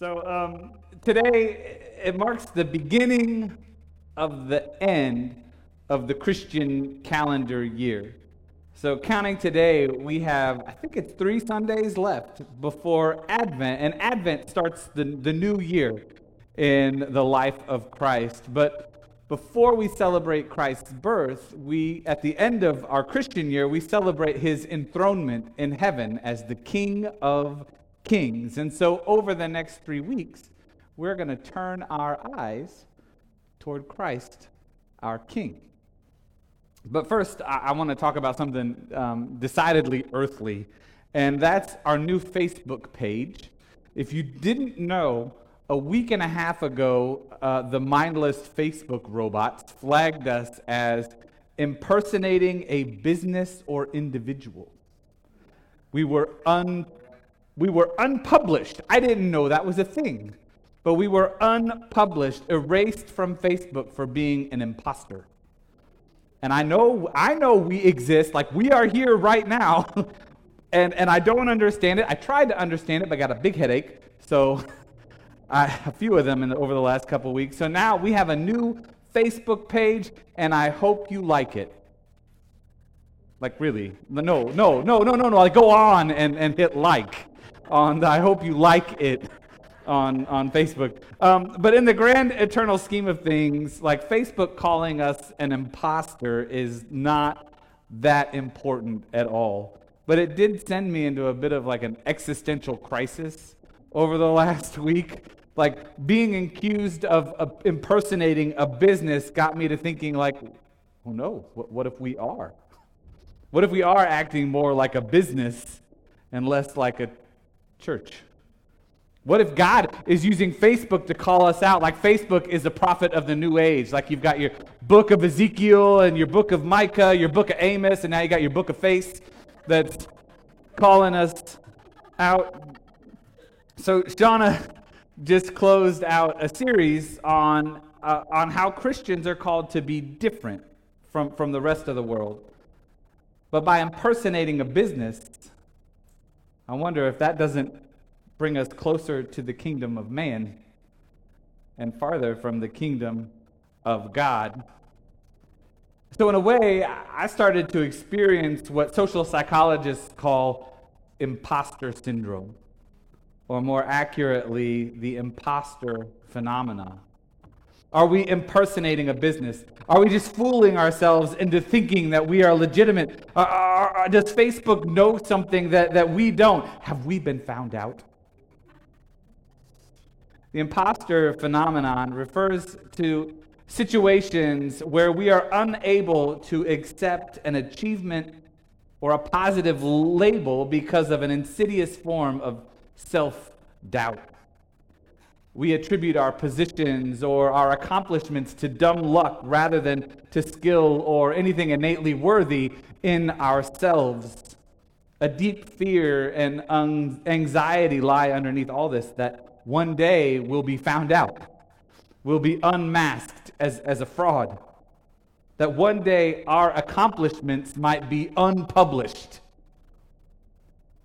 So um, today it marks the beginning of the end of the Christian calendar year. So counting today, we have I think it's three Sundays left before Advent, and Advent starts the, the new year in the life of Christ. But before we celebrate Christ's birth, we at the end of our Christian year, we celebrate his enthronement in heaven as the King of kings. And so, over the next three weeks, we're going to turn our eyes toward Christ, our King. But first, I, I want to talk about something um, decidedly earthly, and that's our new Facebook page. If you didn't know, a week and a half ago, uh, the mindless Facebook robots flagged us as impersonating a business or individual. We were un we were unpublished. I didn't know that was a thing. But we were unpublished, erased from Facebook for being an imposter. And I know, I know we exist, like we are here right now, and, and I don't understand it. I tried to understand it, but I got a big headache. So I, a few of them the, over the last couple weeks. So now we have a new Facebook page, and I hope you like it. Like, really? No, no, no, no, no, no. Like, go on and, and hit like on the, I hope you like it on, on Facebook. Um, but in the grand eternal scheme of things, like Facebook calling us an imposter is not that important at all. But it did send me into a bit of like an existential crisis over the last week. Like being accused of, of impersonating a business got me to thinking like, oh no, what, what if we are? What if we are acting more like a business and less like a church? What if God is using Facebook to call us out? Like Facebook is the prophet of the new age. Like you've got your book of Ezekiel and your book of Micah, your book of Amos, and now you got your book of Face that's calling us out. So Shauna just closed out a series on, uh, on how Christians are called to be different from, from the rest of the world. But by impersonating a business, I wonder if that doesn't bring us closer to the kingdom of man and farther from the kingdom of God. So, in a way, I started to experience what social psychologists call imposter syndrome, or more accurately, the imposter phenomena. Are we impersonating a business? Are we just fooling ourselves into thinking that we are legitimate? Uh, uh, uh, does Facebook know something that, that we don't? Have we been found out? The imposter phenomenon refers to situations where we are unable to accept an achievement or a positive label because of an insidious form of self doubt. We attribute our positions or our accomplishments to dumb luck rather than to skill or anything innately worthy in ourselves. A deep fear and anxiety lie underneath all this that one day we'll be found out, we'll be unmasked as, as a fraud, that one day our accomplishments might be unpublished,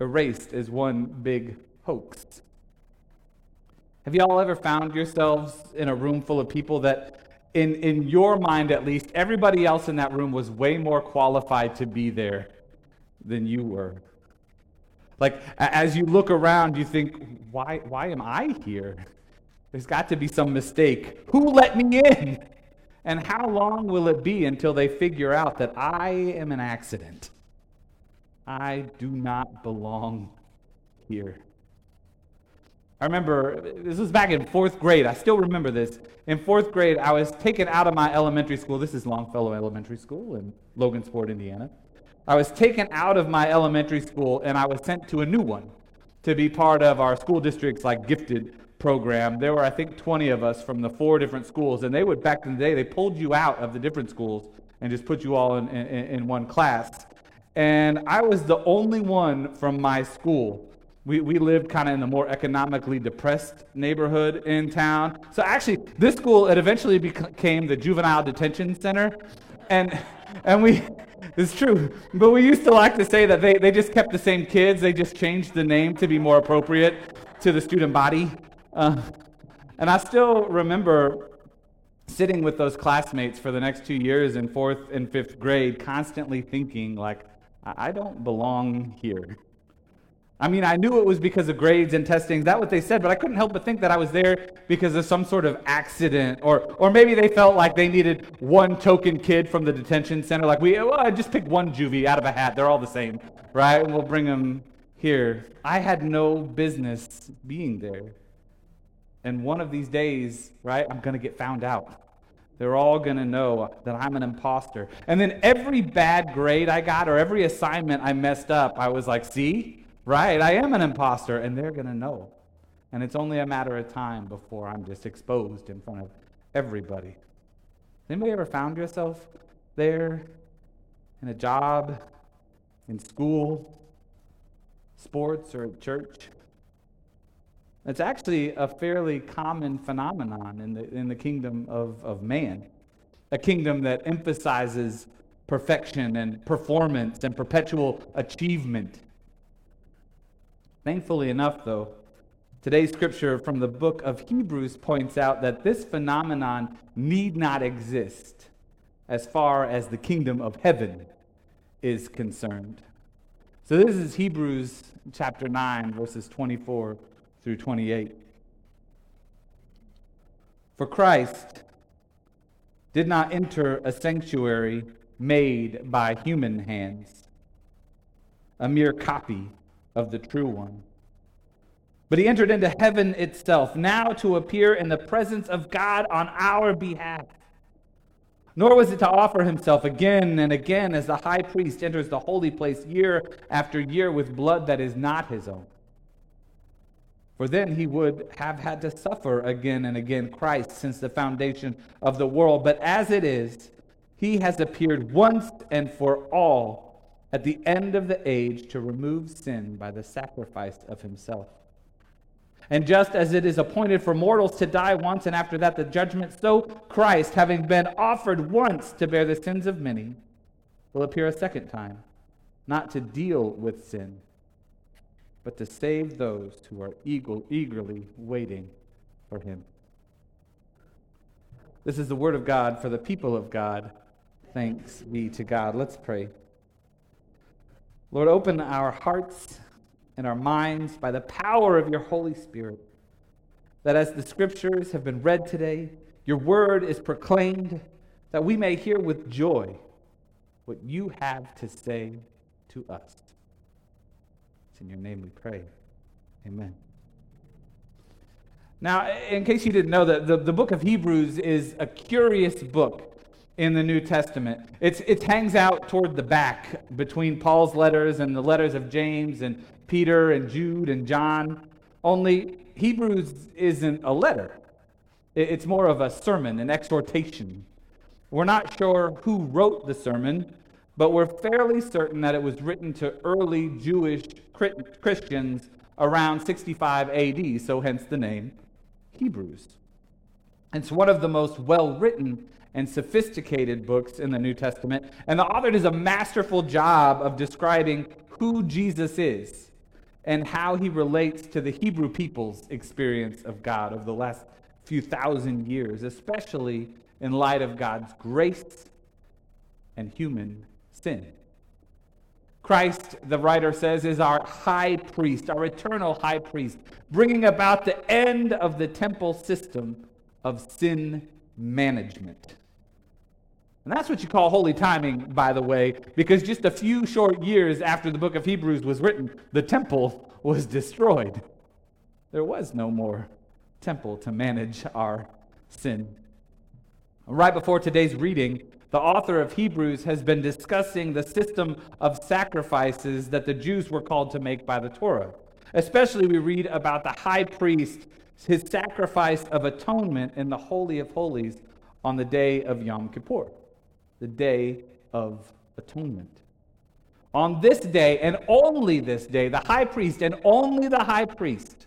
erased as one big hoax. Have you all ever found yourselves in a room full of people that, in, in your mind at least, everybody else in that room was way more qualified to be there than you were? Like, as you look around, you think, why, why am I here? There's got to be some mistake. Who let me in? And how long will it be until they figure out that I am an accident? I do not belong here. I remember this was back in fourth grade. I still remember this. In fourth grade, I was taken out of my elementary school. This is Longfellow Elementary School in Logansport, Indiana. I was taken out of my elementary school and I was sent to a new one to be part of our school district's like gifted program. There were, I think, 20 of us from the four different schools. And they would, back in the day, they pulled you out of the different schools and just put you all in, in, in one class. And I was the only one from my school we, we lived kind of in the more economically depressed neighborhood in town. So actually, this school, it eventually became the juvenile detention center. And, and we, it's true, but we used to like to say that they, they just kept the same kids. They just changed the name to be more appropriate to the student body. Uh, and I still remember sitting with those classmates for the next two years in fourth and fifth grade, constantly thinking, like, I don't belong here. I mean, I knew it was because of grades and testing. That what they said, but I couldn't help but think that I was there because of some sort of accident, or or maybe they felt like they needed one token kid from the detention center. Like we, well, I just picked one juvie out of a hat. They're all the same, right? And we'll bring them here. I had no business being there, and one of these days, right, I'm gonna get found out. They're all going to know that I'm an imposter. And then every bad grade I got or every assignment I messed up, I was like, see, right? I am an imposter, and they're going to know. And it's only a matter of time before I'm just exposed in front of everybody. Anybody ever found yourself there in a job, in school, sports, or at church? It's actually a fairly common phenomenon in the, in the kingdom of, of man, a kingdom that emphasizes perfection and performance and perpetual achievement. Thankfully enough, though, today's scripture from the book of Hebrews points out that this phenomenon need not exist as far as the kingdom of heaven is concerned. So this is Hebrews chapter 9, verses 24 through 28. For Christ did not enter a sanctuary made by human hands, a mere copy of the true one. But he entered into heaven itself, now to appear in the presence of God on our behalf. Nor was it to offer himself again and again as the high priest enters the holy place year after year with blood that is not his own. For then he would have had to suffer again and again Christ since the foundation of the world. But as it is, he has appeared once and for all at the end of the age to remove sin by the sacrifice of himself. And just as it is appointed for mortals to die once and after that the judgment, so Christ, having been offered once to bear the sins of many, will appear a second time, not to deal with sin, but to save those who are eagerly waiting for him. This is the word of God for the people of God. Thanks be to God. Let's pray. Lord, open our hearts and our minds by the power of your Holy Spirit, that as the scriptures have been read today, your word is proclaimed, that we may hear with joy what you have to say to us. It's in your name we pray. Amen. Now, in case you didn't know, that the, the book of Hebrews is a curious book in the New Testament. It's, it hangs out toward the back between Paul's letters and the letters of James and Peter and Jude and John. Only Hebrews isn't a letter, it's more of a sermon, an exhortation. We're not sure who wrote the sermon, but we're fairly certain that it was written to early Jewish Christians around 65 AD, so hence the name Hebrews. It's one of the most well written and sophisticated books in the New Testament. And the author does a masterful job of describing who Jesus is and how he relates to the Hebrew people's experience of God over the last few thousand years, especially in light of God's grace and human sin. Christ, the writer says, is our high priest, our eternal high priest, bringing about the end of the temple system of sin management. And that's what you call holy timing, by the way, because just a few short years after the book of Hebrews was written, the temple was destroyed. There was no more temple to manage our sin. Right before today's reading, the author of Hebrews has been discussing the system of sacrifices that the Jews were called to make by the Torah. Especially, we read about the high priest, his sacrifice of atonement in the Holy of Holies on the day of Yom Kippur the Day of Atonement. On this day, and only this day, the high priest, and only the high priest,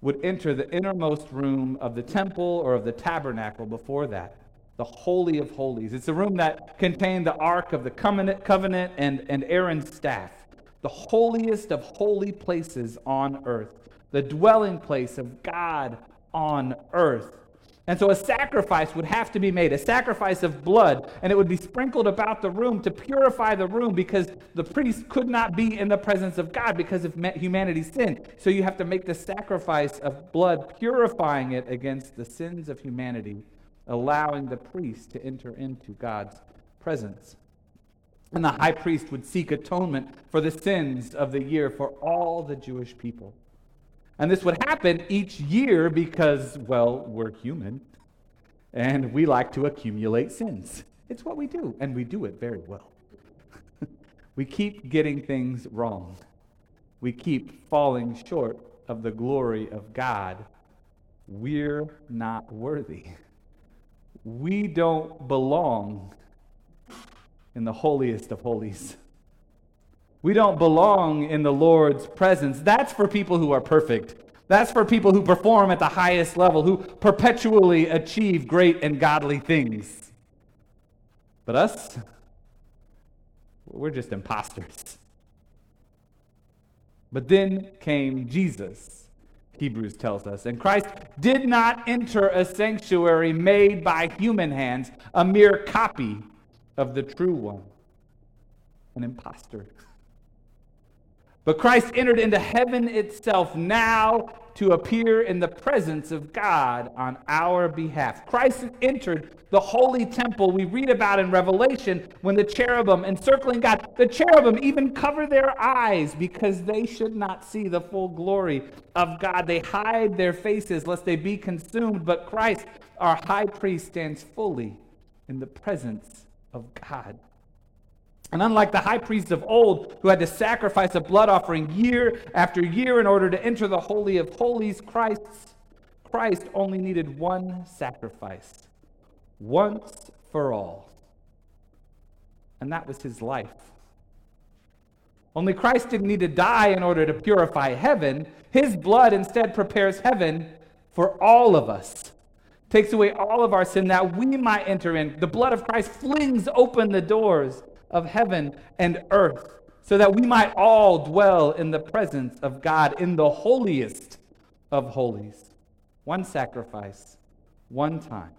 would enter the innermost room of the temple or of the tabernacle before that, the Holy of Holies. It's a room that contained the Ark of the Covenant, and, and Aaron's staff, the holiest of holy places on earth, the dwelling place of God on earth. And so a sacrifice would have to be made, a sacrifice of blood, and it would be sprinkled about the room to purify the room because the priest could not be in the presence of God because of humanity's sin. So you have to make the sacrifice of blood, purifying it against the sins of humanity, allowing the priest to enter into God's presence. And the high priest would seek atonement for the sins of the year for all the Jewish people. And this would happen each year because, well, we're human and we like to accumulate sins. It's what we do, and we do it very well. we keep getting things wrong, we keep falling short of the glory of God. We're not worthy. We don't belong in the holiest of holies. We don't belong in the Lord's presence. That's for people who are perfect. That's for people who perform at the highest level, who perpetually achieve great and godly things. But us, we're just imposters. But then came Jesus, Hebrews tells us. And Christ did not enter a sanctuary made by human hands, a mere copy of the true one, an impostor. But Christ entered into heaven itself now to appear in the presence of God on our behalf. Christ entered the holy temple we read about in Revelation when the cherubim encircling God, the cherubim even cover their eyes because they should not see the full glory of God. They hide their faces lest they be consumed. But Christ, our high priest, stands fully in the presence of God. And unlike the high priests of old, who had to sacrifice a blood offering year after year in order to enter the Holy of Holies, Christ, Christ only needed one sacrifice, once for all. And that was his life. Only Christ didn't need to die in order to purify heaven. His blood instead prepares heaven for all of us, takes away all of our sin that we might enter in. The blood of Christ flings open the doors of heaven and earth, so that we might all dwell in the presence of God in the holiest of holies. One sacrifice, one time.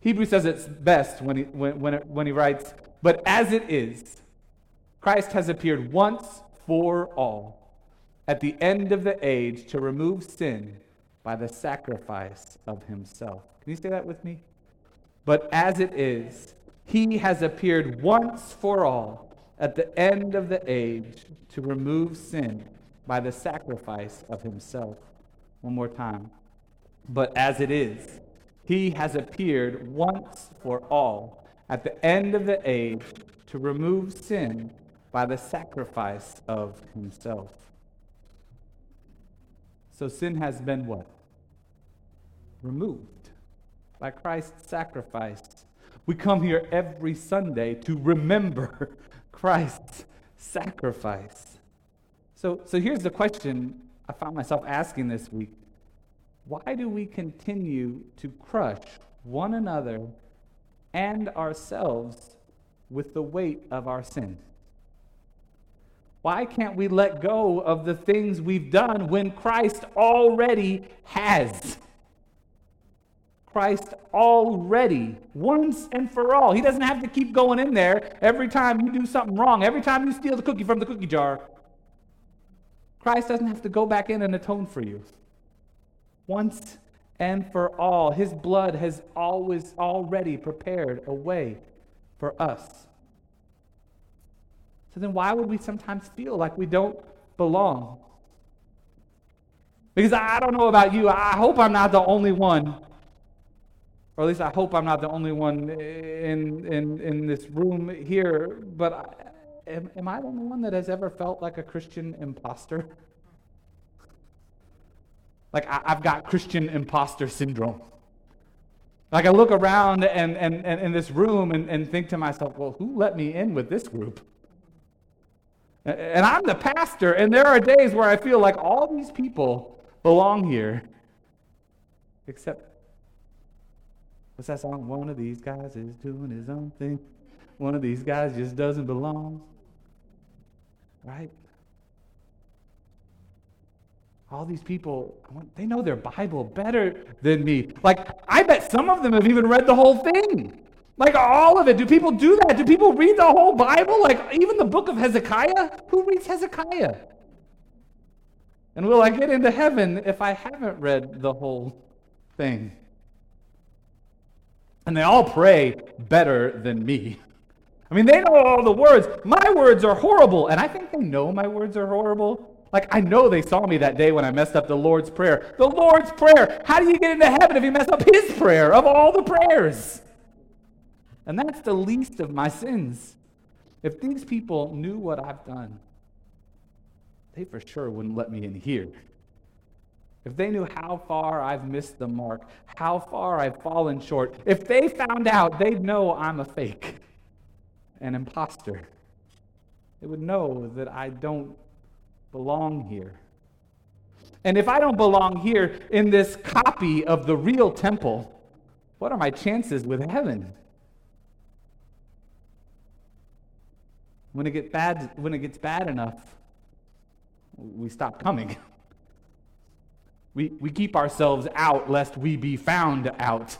Hebrews says it's best when he, when, when, it, when he writes, But as it is, Christ has appeared once for all at the end of the age to remove sin by the sacrifice of himself. Can you say that with me? But as it is, he has appeared once for all at the end of the age to remove sin by the sacrifice of himself. One more time. But as it is, he has appeared once for all at the end of the age to remove sin by the sacrifice of himself. So sin has been what? Removed by Christ's sacrifice we come here every Sunday to remember Christ's sacrifice. So, so here's the question I found myself asking this week Why do we continue to crush one another and ourselves with the weight of our sin? Why can't we let go of the things we've done when Christ already has? Christ already, once and for all. He doesn't have to keep going in there every time you do something wrong, every time you steal the cookie from the cookie jar. Christ doesn't have to go back in and atone for you. Once and for all. His blood has always already prepared a way for us. So then, why would we sometimes feel like we don't belong? Because I don't know about you, I hope I'm not the only one or at least I hope I'm not the only one in, in, in this room here, but I, am, am I the only one that has ever felt like a Christian imposter? Like, I, have got Christian imposter syndrome. Like, I look around and, and, and in this room and, and think to myself, well, who let me in with this group? And I'm the pastor, and there are days where I feel like all these people belong here, except What's that song? One of these guys is doing his own thing. One of these guys just doesn't belong. Right? all these people, they know their Bible better than me. Like, I bet some of them have even read the whole thing. Like, all of it. Do people do that? Do people read the whole Bible? Like, even the book of Hezekiah? Who reads Hezekiah? And will I get into heaven if I haven't read the whole thing? And they all pray better than me. I mean, they know all the words. My words are horrible, and I think they know my words are horrible. Like, I know they saw me that day when I messed up the Lord's Prayer. The Lord's Prayer! How do you get into heaven if you mess up His prayer of all the prayers? And that's the least of my sins. If these people knew what I've done, they for sure wouldn't let me in here. If they knew how far I've missed the mark, how far I've fallen short, if they found out, they'd know I'm a fake, an impostor. They would know that I don't belong here. And if I don't belong here in this copy of the real temple, what are my chances with heaven? When it, get bad, when it gets bad enough, we stop coming. We, we keep ourselves out lest we be found out.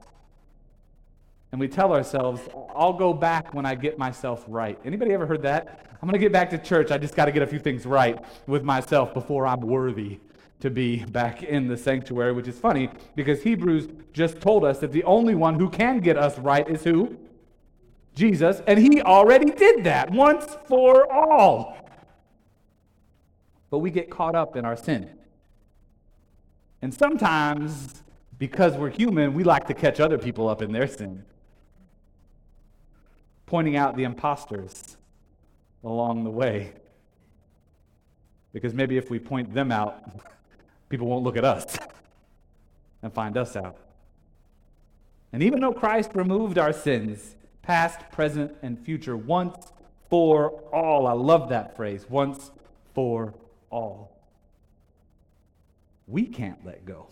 And we tell ourselves, I'll go back when I get myself right. Anybody ever heard that? I'm going to get back to church. I just got to get a few things right with myself before I'm worthy to be back in the sanctuary, which is funny because Hebrews just told us that the only one who can get us right is who? Jesus. And he already did that once for all. But we get caught up in our sin. And sometimes, because we're human, we like to catch other people up in their sin pointing out the imposters along the way. Because maybe if we point them out, people won't look at us and find us out. And even though Christ removed our sins, past, present, and future, once for all, I love that phrase, once for all, we can't let go.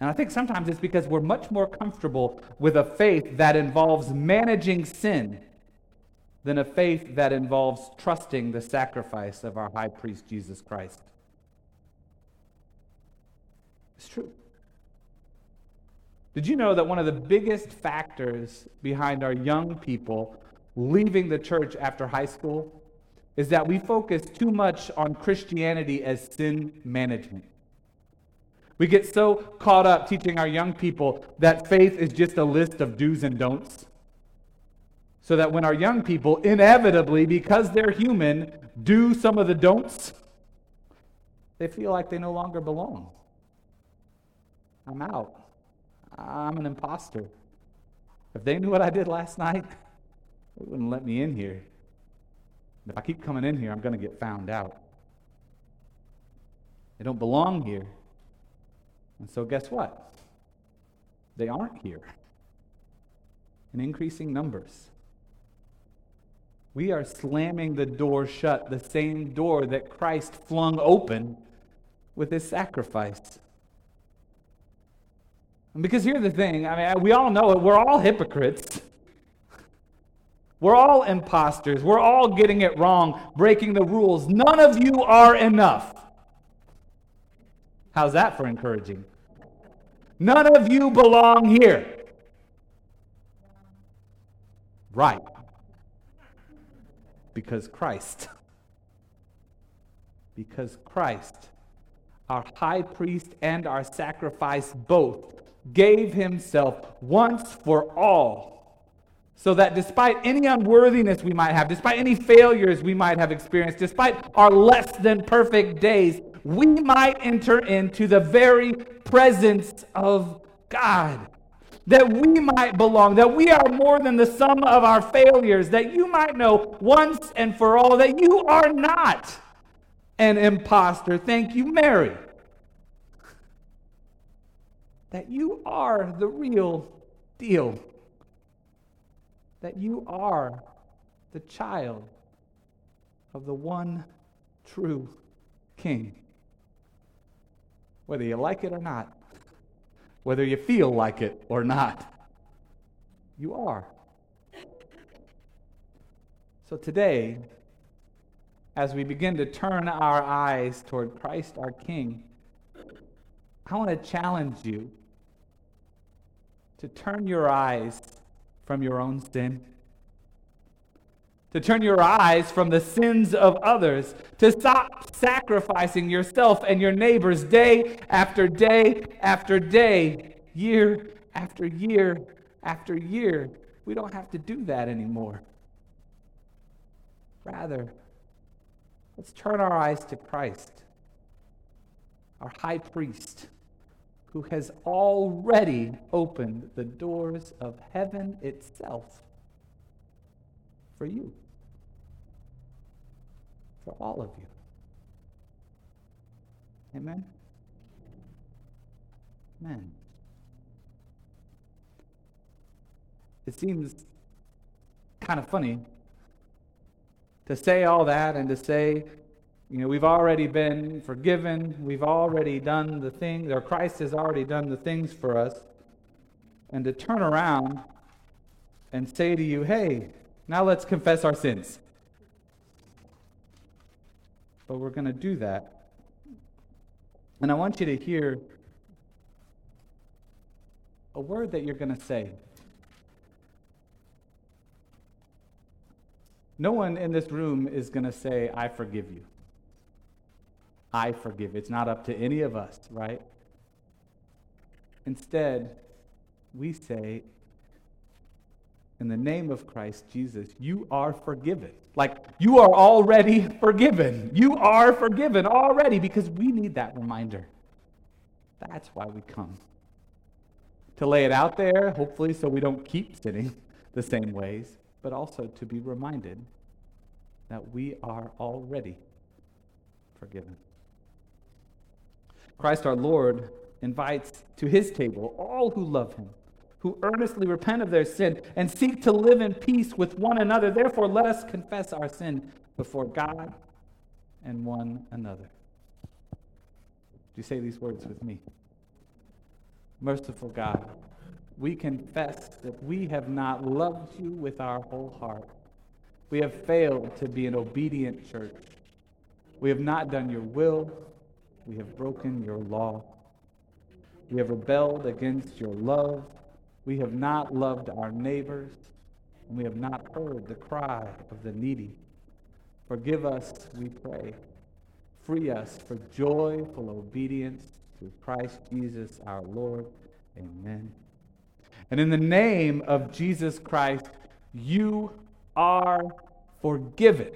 And I think sometimes it's because we're much more comfortable with a faith that involves managing sin than a faith that involves trusting the sacrifice of our high priest, Jesus Christ. It's true. Did you know that one of the biggest factors behind our young people leaving the church after high school is that we focus too much on Christianity as sin management? We get so caught up teaching our young people that faith is just a list of do's and don'ts. So that when our young people, inevitably, because they're human, do some of the don'ts, they feel like they no longer belong. I'm out. I'm an imposter. If they knew what I did last night, they wouldn't let me in here. If I keep coming in here, I'm going to get found out. They don't belong here. And so, guess what? They aren't here in increasing numbers. We are slamming the door shut, the same door that Christ flung open with his sacrifice. Because here's the thing I mean, we all know it, we're all hypocrites. We're all imposters. We're all getting it wrong, breaking the rules. None of you are enough. How's that for encouraging? None of you belong here. Right. Because Christ. Because Christ, our high priest and our sacrifice both, gave himself once for all so that despite any unworthiness we might have, despite any failures we might have experienced, despite our less than perfect days, we might enter into the very presence of God. That we might belong, that we are more than the sum of our failures, that you might know once and for all that you are not an impostor. Thank you, Mary. That you are the real deal. That you are the child of the one true King whether you like it or not, whether you feel like it or not. You are. So today, as we begin to turn our eyes toward Christ our King, I want to challenge you to turn your eyes from your own sin, to turn your eyes from the sins of others, to stop sacrificing yourself and your neighbors day after day after day, year after year after year. We don't have to do that anymore. Rather, let's turn our eyes to Christ, our high priest who has already opened the doors of heaven itself for you, for all of you. Amen? Amen. It seems kind of funny to say all that and to say you know, we've already been forgiven. We've already done the things, or Christ has already done the things for us. And to turn around and say to you, hey, now let's confess our sins. But we're going to do that. And I want you to hear a word that you're going to say. No one in this room is going to say, I forgive you. I forgive. It's not up to any of us, right? Instead, we say, in the name of Christ Jesus, you are forgiven. Like, you are already forgiven. You are forgiven already because we need that reminder. That's why we come. To lay it out there, hopefully, so we don't keep sinning the same ways, but also to be reminded that we are already forgiven. Christ our Lord invites to his table all who love him, who earnestly repent of their sin and seek to live in peace with one another. Therefore, let us confess our sin before God and one another. Do you say these words with me? Merciful God, we confess that we have not loved you with our whole heart. We have failed to be an obedient church. We have not done your will we have broken your law. We have rebelled against your love. We have not loved our neighbors. And we have not heard the cry of the needy. Forgive us, we pray. Free us for joyful obedience through Christ Jesus our Lord. Amen. And in the name of Jesus Christ, you are forgiven.